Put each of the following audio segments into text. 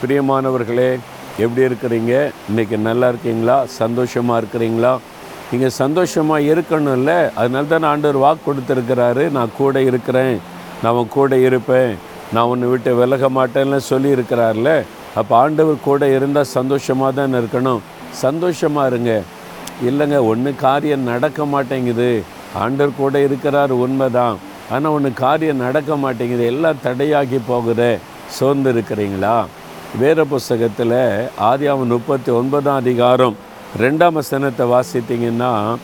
பிரியமானவர்களே எப்படி இருக்கிறீங்க? இன்றைக்கி நல்லா இருக்கீங்களா? சந்தோஷமாக இருக்கிறீங்களா? நீங்கள் சந்தோஷமாக இருக்கணும்ல அதனால தான் ஆண்டவர் வாக்கு கொடுத்துருக்கிறாரு. நான் கூட இருக்கிறேன். நான் அவன் கூட இருப்பேன். நான் உன்னை விட்டு விலக மாட்டேன்னு சொல்லியிருக்கிறார்ல. அப்போ ஆண்டவர் கூட இருந்தால் சந்தோஷமாக தான் இருக்கணும்? சந்தோஷமாக இருங்க. இல்லைங்க ஒன்று காரியம் நடக்க மாட்டேங்குது. ஆண்டவர் கூட இருக்கிறார் உண்மைதான். ஆனால் ஒன்று காரியம் நடக்க மாட்டேங்குது. எல்லாம் தடையாகி போகுதே. சோர்ந்து இருக்கிறீங்களா வேற புஸ்தகத்தில் ஆதியாவும் முப்பத்தி ஒன்பதாம் அதிகாரம் ரெண்டாம் வசனத்தை வாசித்தீங்கன்னா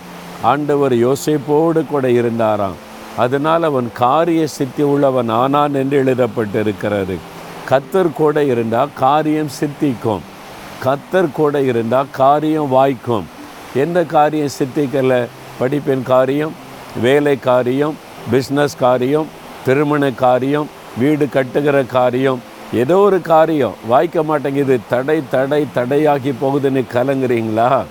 ஆண்டவர் யோசிப்போடு கூட இருந்தாராம். அதனால் அவன் காரிய சித்தி உள்ளவன் ஆனான் என்று எழுதப்பட்டிருக்கிறது. கத்தர் கூட இருந்தால் காரியம் சித்திக்கும். கத்தர் கூட இருந்தால் காரியம் வாய்க்கும். எந்த காரியம் சித்திக்கலை? படிப்பின் காரியம் வேலை காரியம் பிஸ்னஸ் காரியம் திருமண காரியம் வீடு கட்டுகிற காரியம் ஏதோ ஒரு காரியம். வாய்க்க மாட்டேங்குது. தடை தடை தடையாகி போகுதுன்னு கலங்குறீங்களா?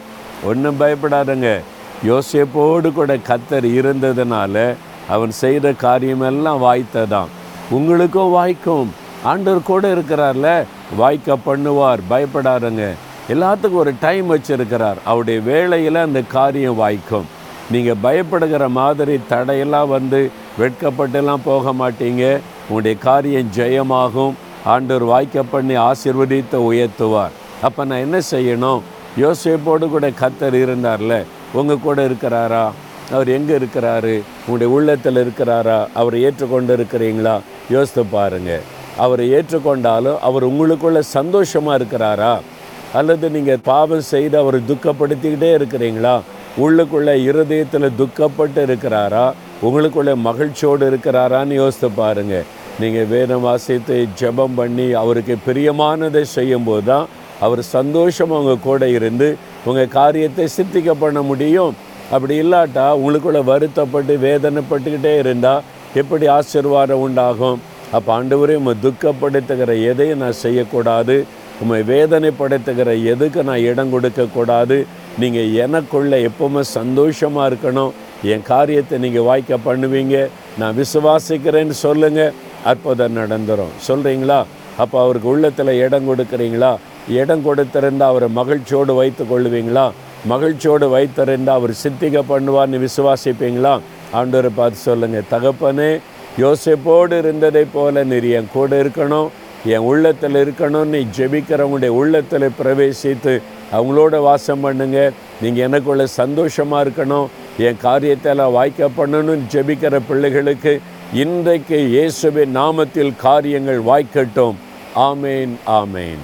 ஒன்றும் பயப்படாதுங்க. யோசிப்போடு கூட கத்தர் இருந்ததுனால அவன் செய்த காரியமெல்லாம் வாய்த்ததான். உங்களுக்கும் வாய்க்கும். ஆண்டவர் கூட இருக்கிறார்ல. வாய்க்க பண்ணுவார். பயப்படாதங்க. எல்லாத்துக்கும் ஒரு டைம் வச்சுருக்கிறார். அவருடைய வேலையில் அந்த காரியம் வாய்க்கும். நீங்கள் பயப்படுகிற மாதிரி தடையெல்லாம் வந்து வெட்கப்பட்டெல்லாம் போக மாட்டீங்க. உங்களுடைய காரியம் ஜெயமாகும். ஆண்டவர் வாய்க்க பண்ணி ஆசிர்வதித்து உயர்த்துவார். அப்போ நான் என்ன செய்யணும்? யோசிப்போடு கூட கத்தர் இருந்தார்ல உங்கள் கூட இருக்கிறாரா? அவர் எங்கே இருக்கிறாரு? உங்களுடைய உள்ளத்தில் இருக்கிறாரா? அவரை ஏற்றுக்கொண்டு இருக்கிறீங்களா யோசித்து பாருங்கள் அவரை ஏற்றுக்கொண்டாலும் அவர் உங்களுக்குள்ள சந்தோஷமாக இருக்கிறாரா? அல்லது நீங்கள் பாவம் செய்து அவரை துக்கப்படுத்திக்கிட்டே இருக்கிறீங்களா? உள்ளுக்குள்ள இருதயத்தில் துக்கப்பட்டு இருக்கிறாரா? உங்களுக்குள்ள மகிழ்ச்சியோடு இருக்கிறாரான்னு யோசித்து பாருங்கள் நீங்கள் வேதம் வாசித்து ஜெபம் பண்ணி அவருக்கு பிரியமானதை செய்யும்போது தான் அவர் சந்தோஷமாக உங்கள் கூட இருந்து உங்கள் காரியத்தை சித்திக்க பண்ண முடியும். அப்படி இல்லாட்டா உங்களுக்குள்ள வருத்தப்பட்டு வேதனைப்பட்டுக்கிட்டே இருந்தால் எப்படி ஆசீர்வாதம் உண்டாகும்? அப்போ ஆண்டவரே உம்மை துக்கப்படுத்துகிற எதையும் நான் செய்யக்கூடாது. உம்மை வேதனைப்படுத்துகிற எதுக்கு நான் இடம் கொடுக்கக்கூடாது? நீங்கள் எனக்குள்ள எப்பவுமே சந்தோஷமாக இருக்கணும். என் காரியத்தை நீங்கள் வாய்க்க பண்ணுவீங்க. நான் விசுவாசிக்கிறேன்னு சொல்லுங்கள் அற்புதம் நடந்துடும் சொல்கிறீங்களா அப்போ அவருக்கு உள்ளத்தில் இடம் கொடுக்குறீங்களா? இடம் கொடுத்திருந்தால் அவரை மகிழ்ச்சியோடு வைத்து கொள்வீங்களா? மகிழ்ச்சியோடு வைத்திருந்தால் அவர் சித்திக பண்ணுவார்னு விசுவாசிப்பீங்களா? ஆண்டவரை பார்த்து சொல்லுங்கள் தகப்பனே யோசிப்போடு இருந்ததை போல நீர் என் கூட இருக்கணும் என் உள்ளத்தில் இருக்கணும்னு ஜெபிக்கிறவங்களுடைய உள்ளத்தில் பிரவேசித்து அவங்களோட வாசம் பண்ணுங்க. நீங்கள் எனக்குள்ள சந்தோஷமாக இருக்கணும். என் காரியத்தெல்லாம் வாய்க்க பண்ணணும்னு ஜெபிக்கிற பிள்ளைகளுக்கு இன்றைக்கு இயேசுவின் நாமத்தில் காரியங்கள் வாய்க்கட்டும். ஆமேன் ஆமேன்.